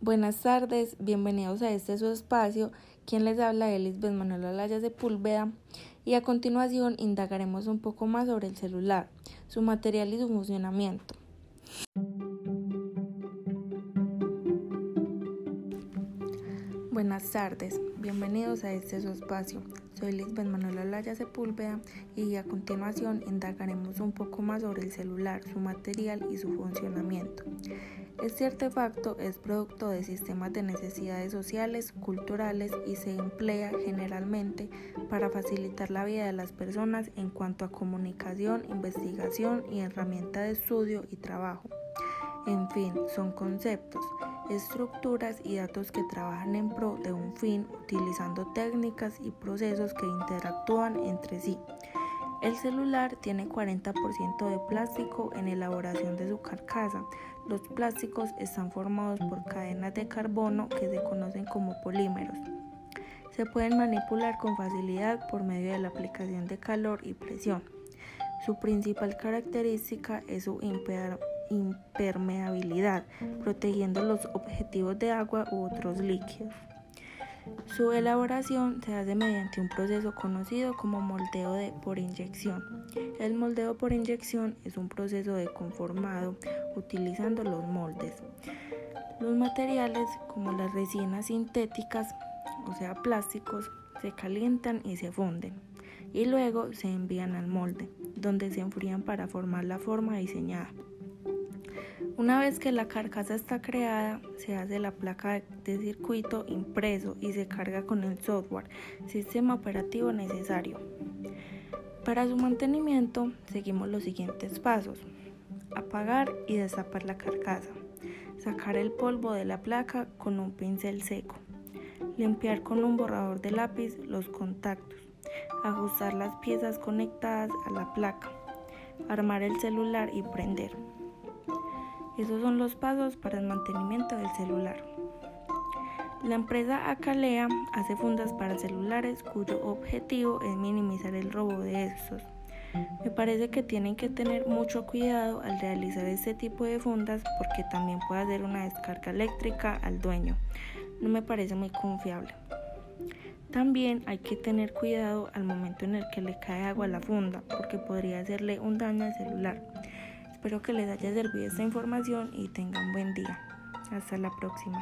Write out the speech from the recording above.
Buenas tardes, bienvenidos a este su espacio. Quien les habla es Lisbeth Manuel Alaya de Púlveda y a continuación indagaremos un poco más sobre el celular, su material y su funcionamiento. Buenas tardes, bienvenidos a este su espacio. Soy Lisbeth Manuela Laya Sepúlveda y a continuación indagaremos un poco más sobre el celular, su material y su funcionamiento. Este artefacto es producto de sistemas de necesidades sociales, culturales y se emplea generalmente para facilitar la vida de las personas en cuanto a comunicación, investigación y herramienta de estudio y trabajo. En fin, son conceptos, estructuras y datos que trabajan en pro de un fin utilizando técnicas y procesos que interactúan entre sí. El celular tiene 40% de plástico en elaboración de su carcasa. Los plásticos están formados por cadenas de carbono que se conocen como polímeros. Se pueden manipular con facilidad por medio de la aplicación de calor y presión. Su principal característica es su impermeabilidad, protegiendo los objetivos de agua u otros líquidos. Su elaboración se hace mediante un proceso conocido como moldeo de, por inyección. El moldeo por inyección es un proceso de conformado utilizando los moldes. Los materiales como las resinas sintéticas, o sea plásticos, se calientan y se funden y luego se envían al molde, donde se enfrían para formar la forma diseñada. Una vez que la carcasa está creada, se hace la placa de circuito impreso y se carga con el software, sistema operativo necesario. Para su mantenimiento, seguimos los siguientes pasos. Apagar y destapar la carcasa. Sacar el polvo de la placa con un pincel seco. Limpiar con un borrador de lápiz los contactos. Ajustar las piezas conectadas a la placa. Armar el celular y prender. Esos son los pasos para el mantenimiento del celular. La empresa Acalea hace fundas para celulares cuyo objetivo es minimizar el robo de estos. Me parece que tienen que tener mucho cuidado al realizar este tipo de fundas porque también puede hacer una descarga eléctrica al dueño. No me parece muy confiable. También hay que tener cuidado al momento en el que le cae agua a la funda porque podría hacerle un daño al celular. Espero que les haya servido esta información y tengan buen día. Hasta la próxima.